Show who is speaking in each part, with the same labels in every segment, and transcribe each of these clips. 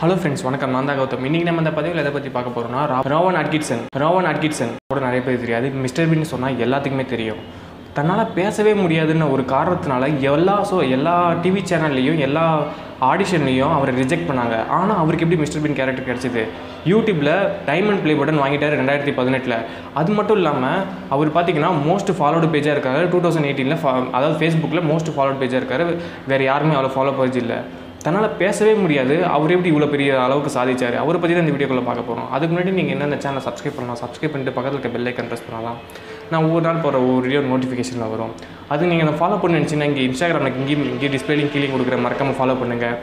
Speaker 1: Hello friends வணக்கம். நான் தான் கௌதம். இன்றைக்கி நம்ம இந்த பதிவில் எதை பற்றி பார்க்க போகிறோம்னா ராவன் அட்கிட்சன் ராவன் அட்கிட்சன் கூட நிறைய பேர் தெரியாது. மிஸ்டர் பின்னு சொன்னால் எல்லாத்துக்குமே தெரியும். தன்னால் பேசவே முடியாதுன்னு ஒரு காரணத்தினால எல்லா ஸோ எல்லா டிவி சேனல்லையும் எல்லா ஆடிஷன்லேயும் அவரை ரிஜெக்ட் பண்ணாங்க. ஆனால் அவருக்கு எப்படி மிஸ்டர் பின் கேரக்டர் கிடச்சிது? யூடியூப்பில் டைமண்ட் ப்ளே பட்டன் வாங்கிட்டார் ரெண்டாயிரத்தி பதினெட்டில். அது மட்டும் இல்லாமல் அவர் பார்த்தீங்கன்னா மோஸ்ட் ஃபாலோடு பேஜாக இருக்காரு. டூ தௌசண்ட் எயிட்டீனில் அதாவது ஃபேஸ்புக்கில் மோஸ்ட் ஃபாலோட் பேஜாக இருக்காரு. வேறு யாருமே அவ்வளோ ஃபாலோ பேஜ் இல்லை. தன்னால் பேசவே முடியாது. அவர் எப்படி இவ்வளோ பெரிய அளவுக்கு சாதிச்சார்? அவரை பற்றி தான் இந்த வீடியோக்குள்ளே பார்க்க போகிறோம் அதுக்கு முன்னாடி நீங்கள் என்ன சேனல் சப்ஸ்கிரைப் பண்ணலாம் சப்ஸ்கிரைப் பண்ணிட்டு பக்கத்தில் இருக்க பெல் ஐக்கன் ப்ரெஸ் பண்ணலாம். நான் ஒவ்வொரு நாள் போகிற ஒவ்வொரு வீடியோ நோட்டிஃபிகேஷனில் வரும். அது நீங்கள் அதை ஃபாலோ பண்ணி நினச்சிங்கன்னா இங்கே இன்ஸ்டாகிராமில் இங்கேயும் இங்கே டிஸ்பிளேலையும் கீழே கொடுக்குற மறக்காமல் ஃபாலோ பண்ணுங்கள்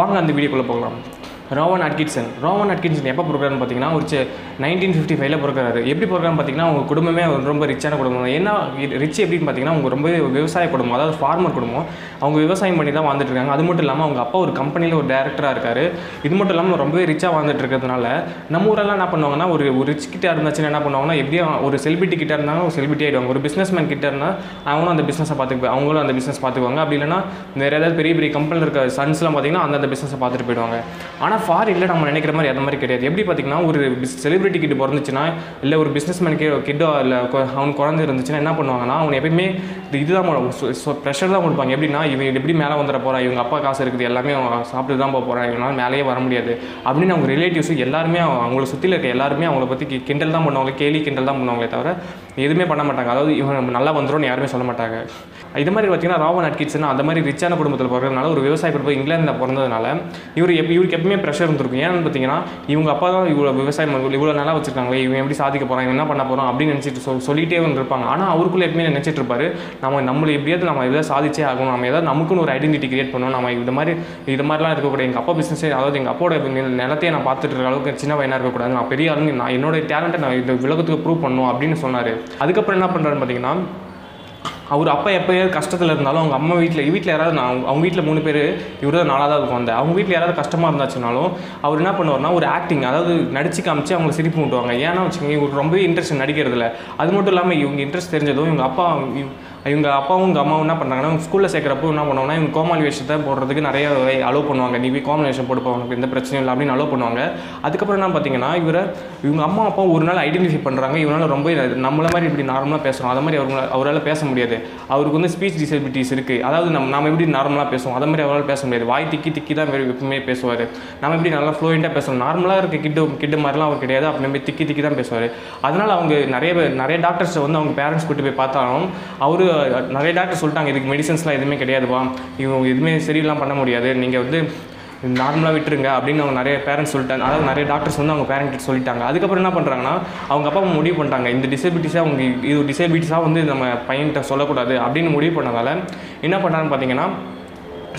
Speaker 1: வாங்க அந்த வீடியோக்குள்ளே போகலாம். ரோவன் அட்கிட்சன் ரோவன் அட்கிட்சன் எப்போ பிறக்கிறான்னு பார்த்தீங்கன்னா ஒரு நைன்டீன் ஃபிஃப்டி ஃபைவ்ல பிறக்கிறாரு. எப்படி பிறக்கிறான்னு பார்த்தீங்கன்னா அவங்க குடும்பமே ரொம்ப ரிச்சான குடும்பம். என்ன ரிச் எப்படின்னு பார்த்தீங்கன்னா அவங்க ரொம்ப விவசாய குடும்பம். அதாவது ஃபார்மர் குடும்பம். அவங்க விவசாயம் பண்ணி தான் வாழ்ந்துட்டு இருக்காங்க. அது மட்டும் இல்லாமல் அவங்க அப்பா ஒரு கம்பெனியில் ஒரு டேரக்டராக இருக்காரு. இது மட்டும் இல்லாமல் ரொம்பவே ரிச்சாக வாழ்ந்துட்டு இருக்கிறதுனால நம்ம ஊரெல்லாம் என்ன பண்ணுவாங்கன்னா ஒரு ஒரு ரிச் கிட்ட இருந்துச்சுன்னா என்ன பண்ணுவாங்கன்னா எப்படியும் ஒரு செலிபிரிட்டி கிட்ட இருந்தாலும் ஒரு செலிபிரிட்டி ஆகிடுவாங்க ஒரு பிஸ்னஸ் மேன் கிட்ட இருந்தால் அவங்களும் அந்த பிஸ்னஸை பார்த்துக்கு அவங்களும் அந்த பிஸ்னஸ் பார்த்துக்குவாங்க அப்படி இல்லைன்னா வேறு ஏதாவது பெரிய பெரிய கம்பெனியில் இருக்க சன்ஸ்லாம் பார்த்தீங்கன்னா அந்தந்த பிஸ்னஸை பார்த்துட்டு போயிடுவாங்க. ஆனால் ஃபாரினில் நம்ம நினைக்கிற மாதிரி அந்த மாதிரி கிடையாது. எப்படி பார்த்தீங்கன்னா ஒரு செலிபிரிட்டி கிட்ட பிறந்துச்சுன்னா இல்லை ஒரு பிஸ்னஸ் மேன் கிட்டோ இல்லை அவனுக்கு குழந்தை இருந்துச்சுன்னா என்ன பண்ணுவாங்கன்னா அவன் எப்பயுமே இதுதான் ப்ரெஷர் தான் கொடுப்பாங்க. எப்படின்னா இவன் எப்படி மேலே வந்துட போகிறான் இவங்க அப்பா காசு இருக்குது எல்லாமே அவன் சாப்பிட்டு தான் போக போகிறான் இவனால் மேலேயே வர முடியாது. அப்படின்னு அவங்க ரிலேட்டிவ்ஸ் எல்லாருமே அவங்கள சுற்றில இருக்க எல்லாருமே அவங்கள பற்றி கிண்டல் தான் பண்ணுவாங்க கேலி கிண்டல் தான் பண்ணுவாங்களே தவிர எதுவுமே பண்ண மாட்டாங்க. அதாவது இவன் நல்லா வந்துடும்னு யாருமே சொல்ல மாட்டாங்க. இது மாதிரி பார்த்தீங்கன்னா ராவன் அட்கிட்ஸ்னா அந்த மாதிரி ரிச்சான குடும்பத்தில் பிறகுறதுனால ஒரு விவசாய குடும்பம் இங்கிலாந்தில் பிறந்ததுனால இவர் எப் இவருக்கு எப்பவுமே ப்ரெஷர் இருந்திருக்கும். ஏன்னு பார்த்தீங்கன்னா இவங்க அப்பா தான் இவ்வளோ விவசாயம் இவ்வளோ நல்லா வச்சிருக்காங்களே இவன் எப்படி சாதிக்க போகிறான் இவன் என்ன பண்ண போகிறோம் அப்படின்னு நினச்சிட்டு சொல் சொல்லிட்டே வந்துருப்பாங்க ஆனால் அவருக்குள்ளே எப்பவுமே நினச்சிட்டு இருப்பாரு நம்ம நம்மளை எப்படியாவது நம்ம எதாவது சாதிச்சே ஆகணும். நம்ம ஏதாவது நமக்குன்னு ஒரு ஐடென்டிட்டி கிரியேட் பண்ணணும். நம்ம இந்த மாதிரி இது மாதிரிலாம் இருக்கக்கூடாது. எங்கள் அப்பா பிஸ்னஸே அதாவது எங்கள் அப்பாவோட நிலத்தையே நான் பார்த்துட்டு இருக்க அளவுக்கு சின்ன பையனாக இருக்கக்கூடாது. நான் பெரிய ஆளுங்க நான் என்னோட டேலண்ட்டை நான் இந்த உலகத்துக்கு ப்ரூவ் பண்ணணும் அப்படின்னு சொன்னார். அதுக்கப்புறம் என்ன பண்ணுறாருன்னு பார்த்தீங்கன்னா அவர் அப்பா எப்போயாவது கஷ்டத்தில் இருந்தாலும் அவங்க அம்மா வீட்டில் வீட்டில் யாராவது நான் அவங்க- அவங்க வீட்டில் மூணு பேர் இவர் தான் நாளாக தான் இருக்கும் அந்த அவங்க வீட்டில் யாராவது கஷ்டமாக இருந்தாச்சுனாலும் அவர் என்ன பண்ணுவார்னா ஒரு ஆக்டிங் அதாவது நடிச்சு காமிச்சு அவங்கள சிரிப்பு விட்டுவாங்க ஏன்னா வச்சுக்கோங்க இவர் ரொம்பவே இன்ட்ரெஸ்ட் நடிக்கிறதுல. அது மட்டும் இல்லாமல் இவங்க இன்ட்ரெஸ்ட் தெரிஞ்சதும் இவங்க அப்பா இவங்க அப்பாவும் இவங்க அம்மாவும் என்ன பண்ணுறாங்கன்னா ஸ்கூலில் சேர்க்குறப்போ என்ன பண்ணுவாங்கன்னா இவங்க கோமாளி வேஷத்தை போடுறதுக்கு நிறைய அலோவ் பண்ணுவாங்க. நீ போய் கோமாளி வேஷம் போட்டு உனக்கு எந்த பிரச்சனையும் இல்லை அப்படின்னு அலோவ் பண்ணுவாங்க. அதுக்கப்புறம் என்ன பார்த்தீங்கன்னா இவரை இவங்க அம்மா அப்பா ஒரு நாள் ஐடென்டிஃபை பண்ணுறாங்க இவனால் ரொம்ப நம்மள மாதிரி இப்படி நார்மலாக பேசுகிறோம் அதை மாதிரி அவங்கள அவரால் பேச முடியாது. அவருக்கு வந்து ஸ்பீச் டிசபிலிட்டிஸ் இருக்குது அதாவது நம்ம நம்ம எப்படி நார்மலாக பேசுவோம்? அதை மாதிரி அவரால் பேச முடியாது. வாய் திக்கி திக்கி தான் எப்பவுமே பேசுவார். நம்ம எப்படி நல்லா ஃப்ளூயண்ட்டாக பேசுவோம் நார்மலாக இருக்க கிட்டு கிட்டு மாதிரிலாம் அவர் கிடையாது. அப்படி திக்கி திக்கி தான் பேசுவார். அதனால் அவங்க நிறைய பேர் நிறைய டாக்டர்ஸை வந்து அவங்க பேரண்ட்ஸ் கூட்டு போய் பார்த்தாலும் அவர் நிறைய டாக்டர் சொல்லிட்டாங்க இதுக்கு மெடிசன்ஸ்லாம் எதுவுமே கிடையாதுவா இவங்க எதுவுமே சரியெல்லாம் பண்ண முடியாது. நீங்கள் வந்து நார்மலாக விட்டுருங்க அப்படின்னு அவங்க நிறைய பேரண்ட்ஸ் சொல்லிட்டாங்க. அதாவது நிறைய டாக்டர்ஸ் வந்து அவங்க பேரண்ட் சொல்லிட்டாங்க. அதுக்கப்புறம் என்ன பண்ணுறாங்கன்னா அவங்க அப்பா முடிவு பண்ணிட்டாங்க. இந்த டிசபிலிட்டிஸாக அவங்க இது டிசபிலிட்டிஸாக வந்து நம்ம பையன்கிட்ட சொல்லக்கூடாது அப்படின்னு முடிவு பண்ணதால என்ன பண்ணுறாங்கன்னு பார்த்தீங்கன்னா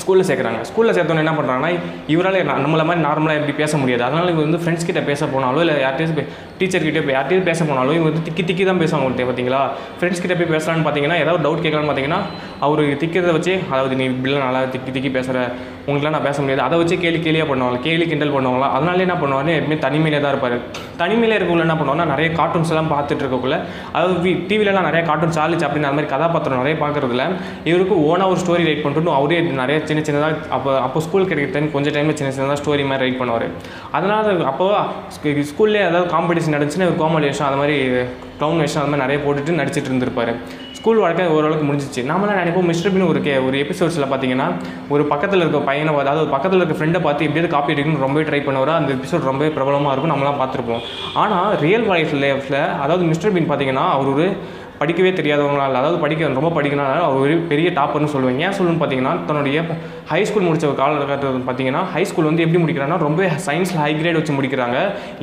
Speaker 1: ஸ்கூலில் சேர்க்குறாங்க. ஸ்கூலில் சேர்த்தோன்னே என்ன பண்ணுறாங்கன்னா இவரால் நம்மள மாதிரி நார்மலாக எப்படி பேச முடியாது. அதனால் இவங்க வந்து ஃப்ரெண்ட்ஸ் கிட்ட பேச போனாலோ இல்லை யார்கிட்டயும் டீச்சர் கிட்டே போய் யார்கிட்டயும் பேச போனாலும் இவங்க வந்து திக்கி திக்கி தான் பேசுவாங்க உங்கள்கிட்ட பார்த்தீங்களா? ஃப்ரெண்ட்ஸ் கிட்ட போய் பேசலான்னு பார்த்தீங்கன்னா ஏதாவது டவுட் கேட்கலான்னு பார்த்தீங்கன்னா அவர் திக்கிறத வச்சு அதாவது நீ இப்படிலாம் நல்லா திக்கி திக்கி பேசுகிற உங்களுக்குலாம் நான் பேச முடியாது. அதை வச்சு கேள்வி கேலியாக பண்ணுவாங்க கேலி கிண்டல் பண்ணுவாங்களா? அதனால என்ன பண்ணுவாங்க எப்பவுமே தனிமையிலே தான் இருப்பார். தனிமையில் இருக்கவங்கள என்ன பண்ணுவாங்கன்னா நிறைய கார்ட்டூன்ஸ் எல்லாம் பார்த்துட்டு இருக்கக்குள்ள அதாவது டிவிலலாம் நிறைய கார்ட்டூன் சார்லி அப்படின்னு அந்த மாதிரி கதாபாத்திரம் நிறைய பார்க்குறதுல இவருக்கு ஓனாக ஒரு ஸ்டோரி ரைட் பண்ணிட்டு அவரே நிறைய சின்ன சின்னதாக அப்போ அப்போ ஸ்கூல் கிடைக்கிற டைம் கொஞ்சம் டைமில் சின்ன சின்னதாக ஸ்டோரி மாதிரி ரைட் பண்ணுவார். அதனால் அப்போ ஸ்கூல்லே ஏதாவது காம்படிஷன் நடந்துச்சுன்னா கோமல் வேஷம் அது மாதிரி க்ளவுன் வேஷம் அது மாதிரி நிறைய போட்டுட்டு நடிச்சிட்டு இருந்திருப்பாரு. ஸ்கூல் வாழ்க்கை ஓரளவுக்கு முடிஞ்சிச்சு. நாமெல்லாம் நினைப்போம் மிஸ்டர் பின் ஒரு கே ஒரு எபிசோட்ஸில் பார்த்தீங்கன்னா ஒரு பக்கத்தில் இருக்க பையனை அதாவது ஒரு பக்கத்தில் இருக்க ஃப்ரெண்டை பார்த்து எப்படியாவது காப்பி அடிக்கணும்னு ரொம்பவே ட்ரை பண்ணுவார். அந்த எபிசோட் ரொம்பவே பிரபலமாக இருக்கும் நம்மளாம் பார்த்துருப்போம். ஆனால் ரியல் லைஃப் லைஃப்பில் அதாவது மிஸ்டர் பின் பார்த்தீங்கன்னா அவர் ஒரு படிக்கவே தெரியாதவங்களால் அதாவது படிக்க ரொம்ப படிக்கனால அவர் ஒரு பெரிய டாப்பர்னு சொல்லுவேன் ஏன் சொல்லணும்னு பார்த்தீங்கன்னா தன்னுடைய ஹை ஸ்கூல் முடிச்ச காலகட்டத்தில் பார்த்தீங்கன்னா ஹை ஸ்கூல் வந்து எப்படி முடிக்கிறாங்கன்னா ரொம்ப சயின்ஸில் ஹை கிரேட் வச்சு முடிக்கிறாங்க.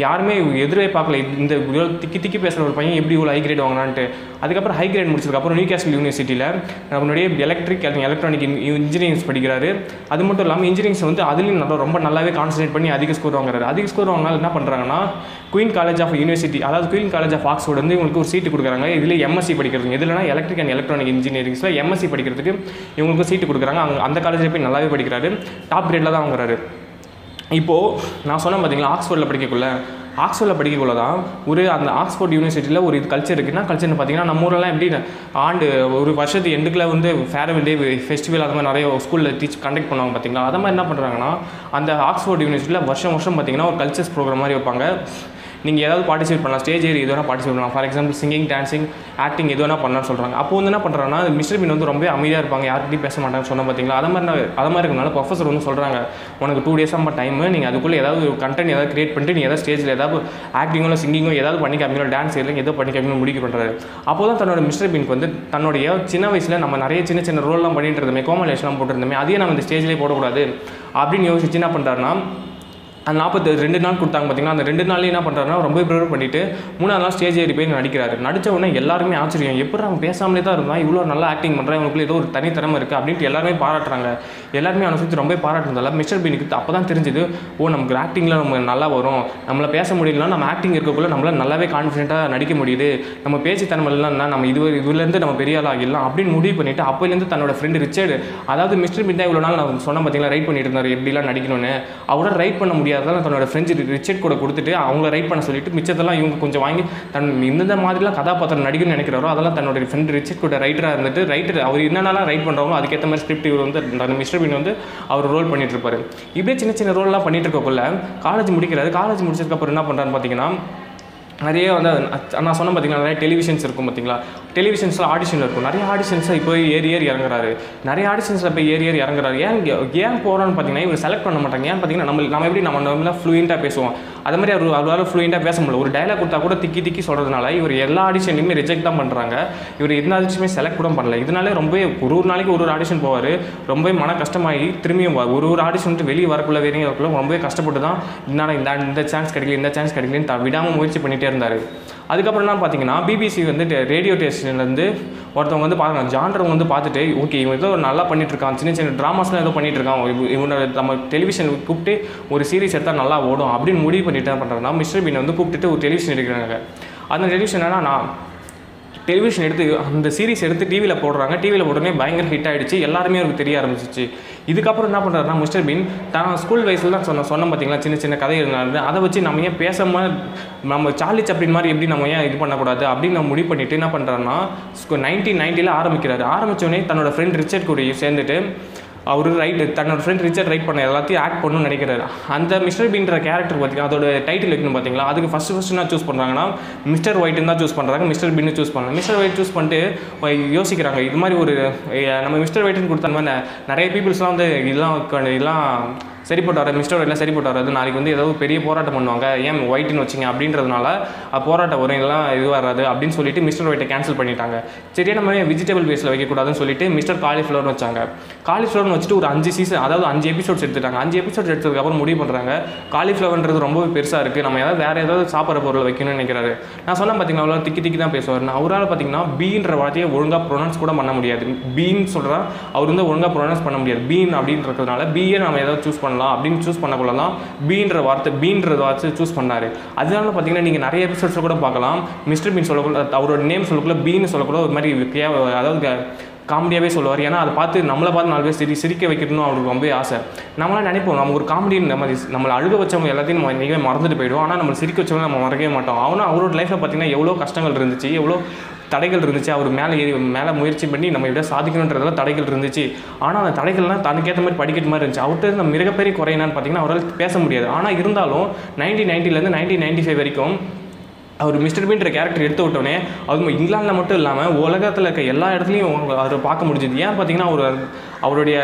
Speaker 1: யாருமே எதிரே பார்க்கல. இந்த திக்கி திக்கி பேசுகிற ஒரு பையன் எப்படி இவ்வளோ ஹை கிரேட் வாங்கினான்ட்டு. அதுக்கப்புறம் ஹை கிரேட் முடிச்சதுக்கப்புறம் நியூ கேஸ்டல் யூனிவர்சிட்டியில் நம்மளுடைய எலக்ட்ரிக் எலக்ட்ரானிக் இன்ஜினியரிங்ஸ் படிக்கிறாரு. அது மட்டும் இல்லாமல் இன்ஜினியரிங்ஸ் வந்து அதுலேயும் நல்லா ரொம்ப நல்லாவே கான்சன்ட்ரேட் பண்ணி அதிக ஸ்கோர் வாங்குறாரு. அதிக ஸ்கோர் வாங்கினாலும் என்ன பண்ணுறாங்கன்னா குயின் காலேஜ் ஆஃப் யூனிவர்சிட்டி அதாவது குயின் காலேஜ் ஆஃப் ஆக்ஸ்ஃபோர்டு வந்து இவங்களுக்கு ஒரு சீட்டு கொடுக்குறாங்க. இதில் எம்எஸ் எம்எஸ்சி படிக்கிறதுக்கு எதுலனா எலக்ட்ரிக் அண்ட் எலக்ட்ரானிக் இன்ஜினியரிங்ஸில் எம்எஸ்சி படிக்கிறதுக்கு இவங்களுக்கு சீட்டு கொடுக்குறாங்க. அவங்க அந்த காலேஜில் போய் நல்லாவே படிக்கிறாரு. டாப் கிரேடில் தான் வாங்குறாரு. இப்போது நான் சொன்னேன் பார்த்தீங்களா ஆக்ஸ்ஃபோர்டில் படிக்கக்குள்ள. ஆக்ஸ்ஃபோர்டில் படிக்கக்குள்ள தான் ஒரு அந்த ஆக்ஸ்ஃபோர்ட் யூனிவர்சிட்டியில் ஒரு இது கல்ச்சர் இருக்குன்னா கல்ச்சர்னு பார்த்தீங்கன்னா நம்ம ஊரெல்லாம் எப்படி ஆண்டு ஒரு வருஷத்து எண்டுக்குள்ள வந்து ஃபேர்வெல் டே ஃபெஸ்டிவல் அது மாதிரி நிறைய ஸ்கூலில் டீச் கண்டக்ட் பண்ணுவாங்க பார்த்தீங்களா அதை மாதிரி என்ன பண்ணுறாங்கன்னா அந்த ஆக்ஸ்ஃபோர்ட் யூனிவர்சிட்டியில் வருஷம் வருஷம் பார்த்தீங்கன்னா ஒரு கல்ச்சர்ஸ் ப்ரோக்ராம் மாதிரி வைப்பாங்க. நீங்கள் ஏதாவது பார்ட்டிசிபேட் பண்ணலாம். ஸ்டேஜ் ஏறி எது வேணால் பார்ட்டிசிபேட் பண்ணலாம். For example singing dancing acting எது வேணால் பண்ணலாம்னு சொல்கிறாங்க அப்போ வந்து என்ன பண்ணுறாங்கன்னா மிஸ்டர் பின் வந்து ரொம்ப அமைதியாக இருப்பாங்க. யார்கிட்டையும் பேச மாட்டாங்க சொன்ன பார்த்தீங்களா அது மாதிரி அதை மாதிரி இருக்கனால ப்ரொஃபஸர் வந்து சொல்கிறாங்க உனக்கு டூ டேஸ் ஆகும் டைம் நீங்கள் அதுக்குள்ளே ஏதாவது கண்டென்ட் ஏதாவது கிரியேட் பண்ணிட்டு நீ ஏதாவது ஸ்டேஜில் ஏதாவது ஆக்டிங்கோ இல்லை சிங்கிங்கோ ஏதாவது பண்ணி காமிக்கணும் டான்ஸ் இல்லை ஏதோ பண்ணி காமிக்கணும் முடிக்க பண்ணுறாரு அப்போ தான் தன்னோட மிஸ்டர் பின்க்கு வந்து தன்னுடைய சின்ன வயசில் நம்ம நிறைய சின்ன சின்ன ரோல்லாம் பண்ணிட்டு இருந்தோமே கோமலேஷன்லாம் போட்டுருந்தோமே அதையே நம்ம இந்த ஸ்டேஜ்லேயே போடக்கூடாது அப்படின்னு யோசிச்சு என்ன பண்ணுறாருன்னா அந்த நாற்பத்தி ரெண்டு நாள் கொடுத்தாங்க பார்த்தீங்கன்னா அந்த ரெண்டு நாள்லேயே என்ன பண்ணுறாருன்னா ரொம்ப ப்ரிப்பேர் பண்ணிட்டு மூணாவது நாள் ஸ்டேஜ் ஏறி போய் நடிக்கிறாரு. நடித்த உடனே எல்லாருமே ஆச்சரியம் எப்படி அவன் பேசாமலே தான் இருந்தான்? இவ்வளோ நல்லா ஆக்டிங் பண்ணுறான் இவனுக்குள்ள ஏதோ ஒரு தனித்திறமை இருக்குது அப்படின்ட்டு எல்லாருமே பாராட்டுறாங்க. எல்லாருமே அவனை சுற்றி ரொம்ப பாராட்டுறதால மிஸ்டர் பீனுக்கு அப்போ தான் தெரிஞ்சுது ஓ நமக்கு ஆக்டிங்கில் நம்ம நல்லா வரும். நம்மளை பேச முடியலனா நம்ம ஆக்டிங் இருக்கக்குள்ள நம்மளால் நல்லாவே கான்ஃபிடென்ட்டாக நடிக்க முடியுது. நம்ம பேச்சு திறமை நம்ம இது இதுலேருந்து நம்ம பெரிய ஆள் ஆகிடலாம். அப்படின்னு முடிவு பண்ணிட்டு அப்போலேருந்து தன்னோட ஃப்ரெண்டு ரிச்சர்டு அதாவது மிஸ்டர் பீன் தான் இவ்வளோ நாள் நான் சொன்ன பார்த்தீங்களா ரைட் பண்ணிட்டு இருந்தார் எப்படிலாம் நடிக்கணும்னு. அவரோட ரைட் பண்ண முடியாது அதெல்லாம் தன்னோட ஃப்ரெண்ட்ஸ் ரிச்சர்ட் கூட கொடுத்துட்டு அவங்கள ரைட் பண்ண சொல்லிட்டு மிச்சத்தெல்லாம் இவங்க கொஞ்சம் வாங்கி தன் இந்த மாதிரிலாம் கதாபாத்திரம் நடிக்கணும்னு நினைக்கிறாரோ அதெல்லாம் தன்னோட ஃப்ரெண்ட் ரிச்சர்ட் கூட ரைட்டராக இருந்துட்டு ரைட்டர் அவர் என்னென்னலாம் ரைட் பண்ணுறாங்களோ அதுக்கேற்ற மாதிரி ஸ்கிரிப்ட் இவர் வந்து அந்த மிஸ்டர் பின் வந்து அவர் ரோல் பண்ணிட்டு இருப்பார். இப்படியே சின்ன சின்ன ரோல்லாம் பண்ணிட்டு இருக்கக்குள்ள காலேஜ் முடிக்கிறாரு காலேஜ் முடிச்சதுக்கப்புறம் என்ன பண்ணுறான்னு பார்த்தீங்கன்னா நிறைய வந்து நான் சொன்ன பார்த்தீங்களா நிறைய டெலிவிஷன்ஸ் இருக்கும் பார்த்தீங்களா டெலிவிஷன்ஸில் ஆடிஷன் இருக்கும். நிறைய ஆடிஷன்ஸில் இப்போ ஏறி ஏறி இறங்குறாரு. நிறைய ஆடிஷன்ஸில் போய் ஏறி ஏறி இறங்குறாரு. ஏன் ஏன் போகிறான்னு பார்த்தீங்கன்னா இவர் செலக்ட் பண்ண மாட்டாங்க. ஏன் பார்த்தீங்கன்னா நம்ம நம்ம எப்படி நம்ம நம்மள ஃப்ளூயண்ட்டாக பேசுவோம். அது மாதிரி அவர் அவரால் ஃப்ளூயண்ட்டாக பேச முடியல. ஒரு டைலாக் கொடுத்தா கூட திக்கி திக்கி சொல்கிறதுனால இவர் எல்லா ஆடிஷன்லையுமே ரிஜெக்ட் தான் பண்ணுறாங்க இவர் எந்த ஆடிஷனுமே செலக்ட் கூட பண்ணல. இதனாலே ரொம்ப ஒரு ஒரு நாளைக்கு ஒரு ஒரு ஆடிஷன் போவார். ரொம்பவே மன கஷ்டமாகி திரும்பியும் ஒரு ஒரு ஆடிஷன் விட்டு வெளியே வரக்குள்ள வெளியே வரக்குள்ள ரொம்பவே கஷ்டப்பட்டு தான் இதனால் இந்த இந்த சான்ஸ் கிடைக்கல இந்த சான்ஸ் கிடைக்கலன்னு த- விடாமல் முயற்சி பண்ணிகிட்டே இருந்தார். அதுக்கப்புறம் என்ன பார்த்தீங்கன்னா பிபிசி வந்து ரேடியோ ஸ்டேஷன்லேருந்து ஒருத்தவங்க வந்து பார்க்குறாங்க ஜான்றவங்க வந்து பார்த்துட்டு ஓகே இவன் ஏதோ நல்லா பண்ணிட்டு இருக்கான் சின்ன சின்ன ட்ராமாஸ்லாம் ஏதோ பண்ணிட்டு இருக்கான் இவனோட நம்ம டெலிவிஷன் கூப்பிட்டு ஒரு சீரிஸ் எடுத்தால் நல்லா ஓடும் அப்படின்னு முடிவு பண்ணிட்டு என்ன பண்ணுறாங்கன்னா மிஸ்டர் பீனை வந்து கூப்பிட்டுட்டு ஒரு டெலிவிஷன் எடுக்கிறாங்க. அந்த டெலிவிஷன் என்னன்னா நான் டெலிவிஷன் எடுத்து அந்த சீரிஸ் எடுத்து டிவியில் போடுறாங்க. டிவியில் போட்டோடனே பயங்கர ஹிட் ஆகிடுச்சு எல்லாருமே அவருக்கு தெரிய ஆரம்பிச்சிச்சு. இதுக்கப்புறம் என்ன பண்ணுறாருனா மிஸ்டர் பீன் தான் ஸ்கூல் வயசில் தான் சொன்ன சொன்ன பார்த்தீங்களா சின்ன சின்ன கதை இருந்தாலும் அதை வச்சு நம்ம ஏன் பேசாமல் நம்ம சார்லி சப்ளின் மாதிரி எப்படி நம்ம ஏன் இது பண்ணக்கூடாது அப்படின்னு நம்ம முடிவு பண்ணிவிட்டு என்ன பண்ணுறாருன்னா நைன்டீன் நைன்ட்டியில் ஆரம்பிக்கிறாரு. ஆரம்பித்தோடனே தன்னோட ஃப்ரெண்ட் ரிச்சர்ட் கூடயும் சேர்ந்துட்டு அவர் ரைட் தன்னோட ஃப்ரெண்ட் ரிச்சர்ட் ரைட் பண்ண எல்லாத்தையும் ஆக்ட் பண்ணணும்னு நினைக்கிறாரு. அந்த மிஸ்டர் பீன்ற கேரக்டர் பார்த்தீங்கன்னா அதோட டைட்டில் வைக்கணும் பார்த்தீங்களா? அதுக்கு ஃபஸ்ட்டு ஃபஸ்ட்டு என்ன சூஸ் பண்ணுறாங்கன்னா மிஸ்டர் ஒயிட்டுன்னு தான் சூஸ் பண்ணுறாங்க மிஸ்டர் பின்னு சூஸ் பண்ணலாம் மிஸ்டர் ஒயிட் சூஸ் பண்ணிட்டு யோசிக்கிறாங்க இது மாதிரி ஒரு நம்ம மிஸ்டர் ஒயிட்னு கொடுத்த மாதிரி நிறைய பீப்புள்ஸ்லாம் வந்து இதெல்லாம் க- சரி போட்டு வர மிஸ்டர் ஒரில் சரி போட்டு வராது நாளைக்கு வந்து ஏதோ பெரிய போராட்டம் பண்ணுவாங்க. ஏன் ஒயிட்னு வச்சிங்க? அப்படின்றதுனால போராட்டம் வரும் இதெல்லாம் இது வராது அப்படின்னு சொல்லிட்டு மிஸ்டர் ஒயிட்டை கேன்சல் பண்ணிட்டாங்க. சரியான நம்ம வெஜிடபிள் பேஸில் வைக்கக்கூடாதுன்னு சொல்லிட்டு மிஸ்டர் காலிஃப்ளவர்னு வச்சாங்க. காலிஃப்ளவர்னு வச்சுட்டு ஒரு அஞ்சு சீசன் அதாவது அஞ்சு எபிசோட்ஸ் எடுத்துட்டாங்க. அஞ்சு எபிசோட்ஸ் எடுத்ததுக்கப்புறம் முடிவு பண்ணுறாங்க காலிஃப்ளவர்ன்றது ரொம்பவே பெருசாக இருக்குது நம்ம ஏதாவது வேறு ஏதாவது சாப்பிட்ற பொருள் வைக்கணும்னு நினைக்கிறாரு. நான் சொன்னேன் பார்த்தீங்கன்னா அவ்வளோ திக்கி திக்கி தான் பேசுவார். அவரால் பார்த்தீங்கன்னா பீன்ற வார்த்தையை ஒழுங்காக ப்ரொனவுன்ஸ் கூட பண்ண முடியாது. பீன் சொல்கிறா அவர் வந்து ஒழுங்காக ப்ரொனவுன்ஸ் பண்ண முடியாது. பீன் அப்படின்றதுனால பிஏ நம்ம ஏதாவது சூஸ் பண்ண பண்ணலாம் அப்படின்னு சூஸ் பண்ணக்குள்ள தான் பீன்ற வார்த்தை பீன்ற வார்த்தை சூஸ் பண்ணார். அதனால பார்த்தீங்கன்னா நீங்கள் நிறைய எபிசோட்ஸில் கூட பார்க்கலாம். மிஸ்டர் பீன் சொல்லக்குள்ள அவரோட நேம் சொல்லக்குள்ள பீன்னு சொல்லக்குள்ள ஒரு மாதிரி அதாவது காமெடியாகவே சொல்லுவார். ஏன்னா அதை பார்த்து நம்மளை பார்த்து நாலு பேர் சிரி சிரிக்க வைக்கணும்னு அவருக்கு ரொம்ப ஆசை. நம்மளாம் நினைப்போம் நம்ம ஒரு காமெடி நம்ம நம்மளை அழுக வச்சவங்க எல்லாத்தையும் நம்ம இன்றைக்கே மறந்துட்டு போயிடுவோம். ஆனால் நம்ம சிரிக்க வச்சவங்க நம்ம மறக்கவே மாட்டோம். அவனும் அவரோட லைஃப்பில் பார்த்தீங்கன்னா எவ்வளோ கஷ்டங்கள் இருந்துச்சு எவ்வளோ தடைகள் இருந்துச்சு. அவர் மேலே ஏறி மேலே முயற்சி பண்ணி நம்ம இதை சாதிக்கணுன்றதுல தடைகள் இருந்துச்சு. ஆனால் அந்த தடைகள்லாம் தனக்கேற்ற மாதிரி படிக்கிற மாதிரி இருந்துச்சு. அவர்கிட்ட இருந்த மிகப்பெரிய குறை என்னன்னு பார்த்தீங்கன்னா அவரால் பேச முடியாது. ஆனால் இருந்தாலும் நைன்டீன் நைன்ட்டிலேருந்து நைன்டீன் நைன்ட்டி ஃபைவ் வரைக்கும் அவர் மிஸ்டர் பீன்ற கேரக்டர் எடுத்து விட்டோன்னே அது இங்கிலாந்தில் மட்டும் இல்லாமல் உலகத்தில் இருக்க எல்லா இடத்துலையும் அவரை பார்க்க முடிஞ்சது. ஏன் பார்த்தீங்கன்னா அவர் அவருடைய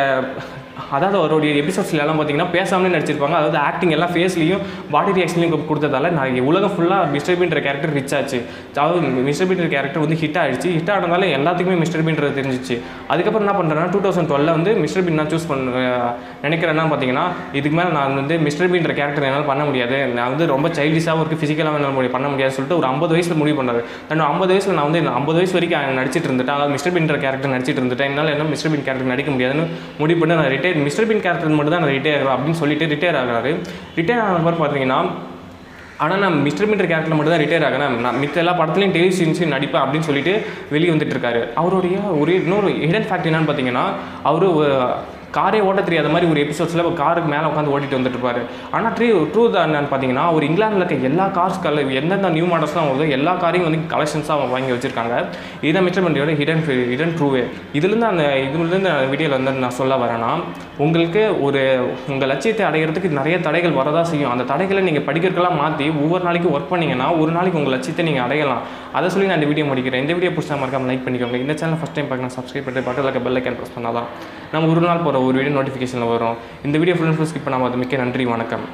Speaker 1: அதாவது அவருடைய எபிசோட்ஸ்லாம் பார்த்தீங்கன்னா பேசாமலே நடிச்சிருப்பாங்க. அதாவது ஆக்டிங் எல்லாம் ஃபேஸ்லையும் பாடி ரியாக்ஷன்லையும் கொடுத்ததால நான் உலகம் ஃபுல்லாக மிஸ்டர் பீன்ற கேரக்டர் ரிச் ஆச்சு. அதாவது மிஸ்டர் பீன்ற கேரக்டர் வந்து ஹிட் ஆயிடுச்சு. ஹிட் ஆனதால எல்லாத்துக்குமே மிஸ்டர் பீன்றது தெரிஞ்சிச்சு. அதுக்கப்புறம் என்ன பண்ணுறேன்னா டூ தௌசண்ட் டுவெல்ல வந்து மிஸ்டர் பீன் நான் சூஸ் பண்ண நினைக்கிறேன்னா பார்த்தீங்கன்னா இதுக்கு மேலே நான் வந்து மிஸ்டர் பீன்ற கேரக்டர் என்னால் பண்ண முடியாது. நான் வந்து ரொம்ப சைல்டிஷாகவும் இருக்குது ஃபிசிக்கலாக என்னால் பண்ண முடியாதுன்னு சொல்லிட்டு ஒரு ஐம்பது வயசில் முடிவு பண்ணாரு தன்னோட ஐம்பது வயசில் நான் வந்து ஐம்பது வயசு வரைக்கும் நடிச்சிட்டு இருந்துட்டேன். அதாவது மிஸ்டர் பீன்ற கேரக்டர் நடிச்சிட்டு இருந்துட்டேன். என்னால் என்ன மிஸ்டர் பீன் கேரக்டர் நடிக்க முடியாதுன்னு முடிவு பண்ணி நான் ரிட்டையர் மிஸ்டர் பின் கேரக்டர் மட்டும் தான் நான் ரிட்டையர் ஆகிறேன் அப்படின்னு சொல்லிட்டு ரிட்டையர் ஆகிறாரு. ரிட்டையர் ஆன பார்த்தீங்கன்னா ஆனால் நான் மிஸ்டர் மீட்டர் கேரக்டர் மட்டும் தான் ரிட்டையர் ஆகிறேன் நான் மித்த எல்லா படத்துலையும் டெலிவிஷன்ஸையும் நடிப்பேன் அப்படின்னு சொல்லிட்டு வெளியே வந்துட்டு இருக்காரு. அவருடைய ஒரு இன்னொரு ஹிடன் ஃபேக்ட் என்னன்னு பார்த்தீங்கன்னா அவர் காரே ஓட்ட தெரியாத மாதிரி ஒரு எபிசோட்ஸில் காருக்கு மேலே உட்காந்து ஓட்டிட்டு வந்துட்டு இருப்பாரு. ஆனால் ட்ரூ ட்ரூ என்னன்னு பார்த்தீங்கன்னா ஒரு இங்கிலாந்தில் இருக்க எல்லா கார்ஸ் கல எந்தெந்த நியூ மாடல்ஸ்லாம் வருதோ எல்லா காரையும் வந்து கலெக்ஷன்ஸாக அவங்க வாங்கி வச்சிருக்காங்க. இதுதான் மிச்சம் பண்டியோட ஹிடன் ஹிடன் ட்ரூவே இதுலேருந்து அந்த இதுலேருந்து அந்த வீடியோவில் வந்து நான் சொல்ல வரேன்னா உங்களுக்கு ஒரு உங்கள் லட்சியத்தை அடைகிறதுக்கு நிறைய தடைகள் வரதான் செய்யும். அந்த தடைகளை நீங்கள் படிக்கிறதுக்கெல்லாம் மாற்றி ஒவ்வொரு நாளைக்கு ஒர்க் பண்ணிங்கன்னா ஒரு நாளைக்கு உங்கள் லட்சியத்தை நீங்கள் அடையலாம். அதை சொல்லி நான் இந்த வீடியோ முடிக்கிறேன். இந்த வீடியோ பிடிச்சா மறக்காமல் லைக் பண்ணிக்கோங்க. இந்த சேனல் ஃபஸ்ட் டைம் பார்க்கணும் சப்ஸ்கிரைப் பண்ணிட்டு பக்கத்தில் இருக்க பெல் ஐக்கன் ப்ரெஸ் பண்ணாதான் நம்ம ஒரு நாள் போகிற ஒரு வீடியோ நோட்டிஃபிகேஷனில் வரும். இந்த வீடியோ ஃபுல் ஃபுல் ஸ்கிப் பண்ணாமல் மிக்க நன்றி வணக்கம்.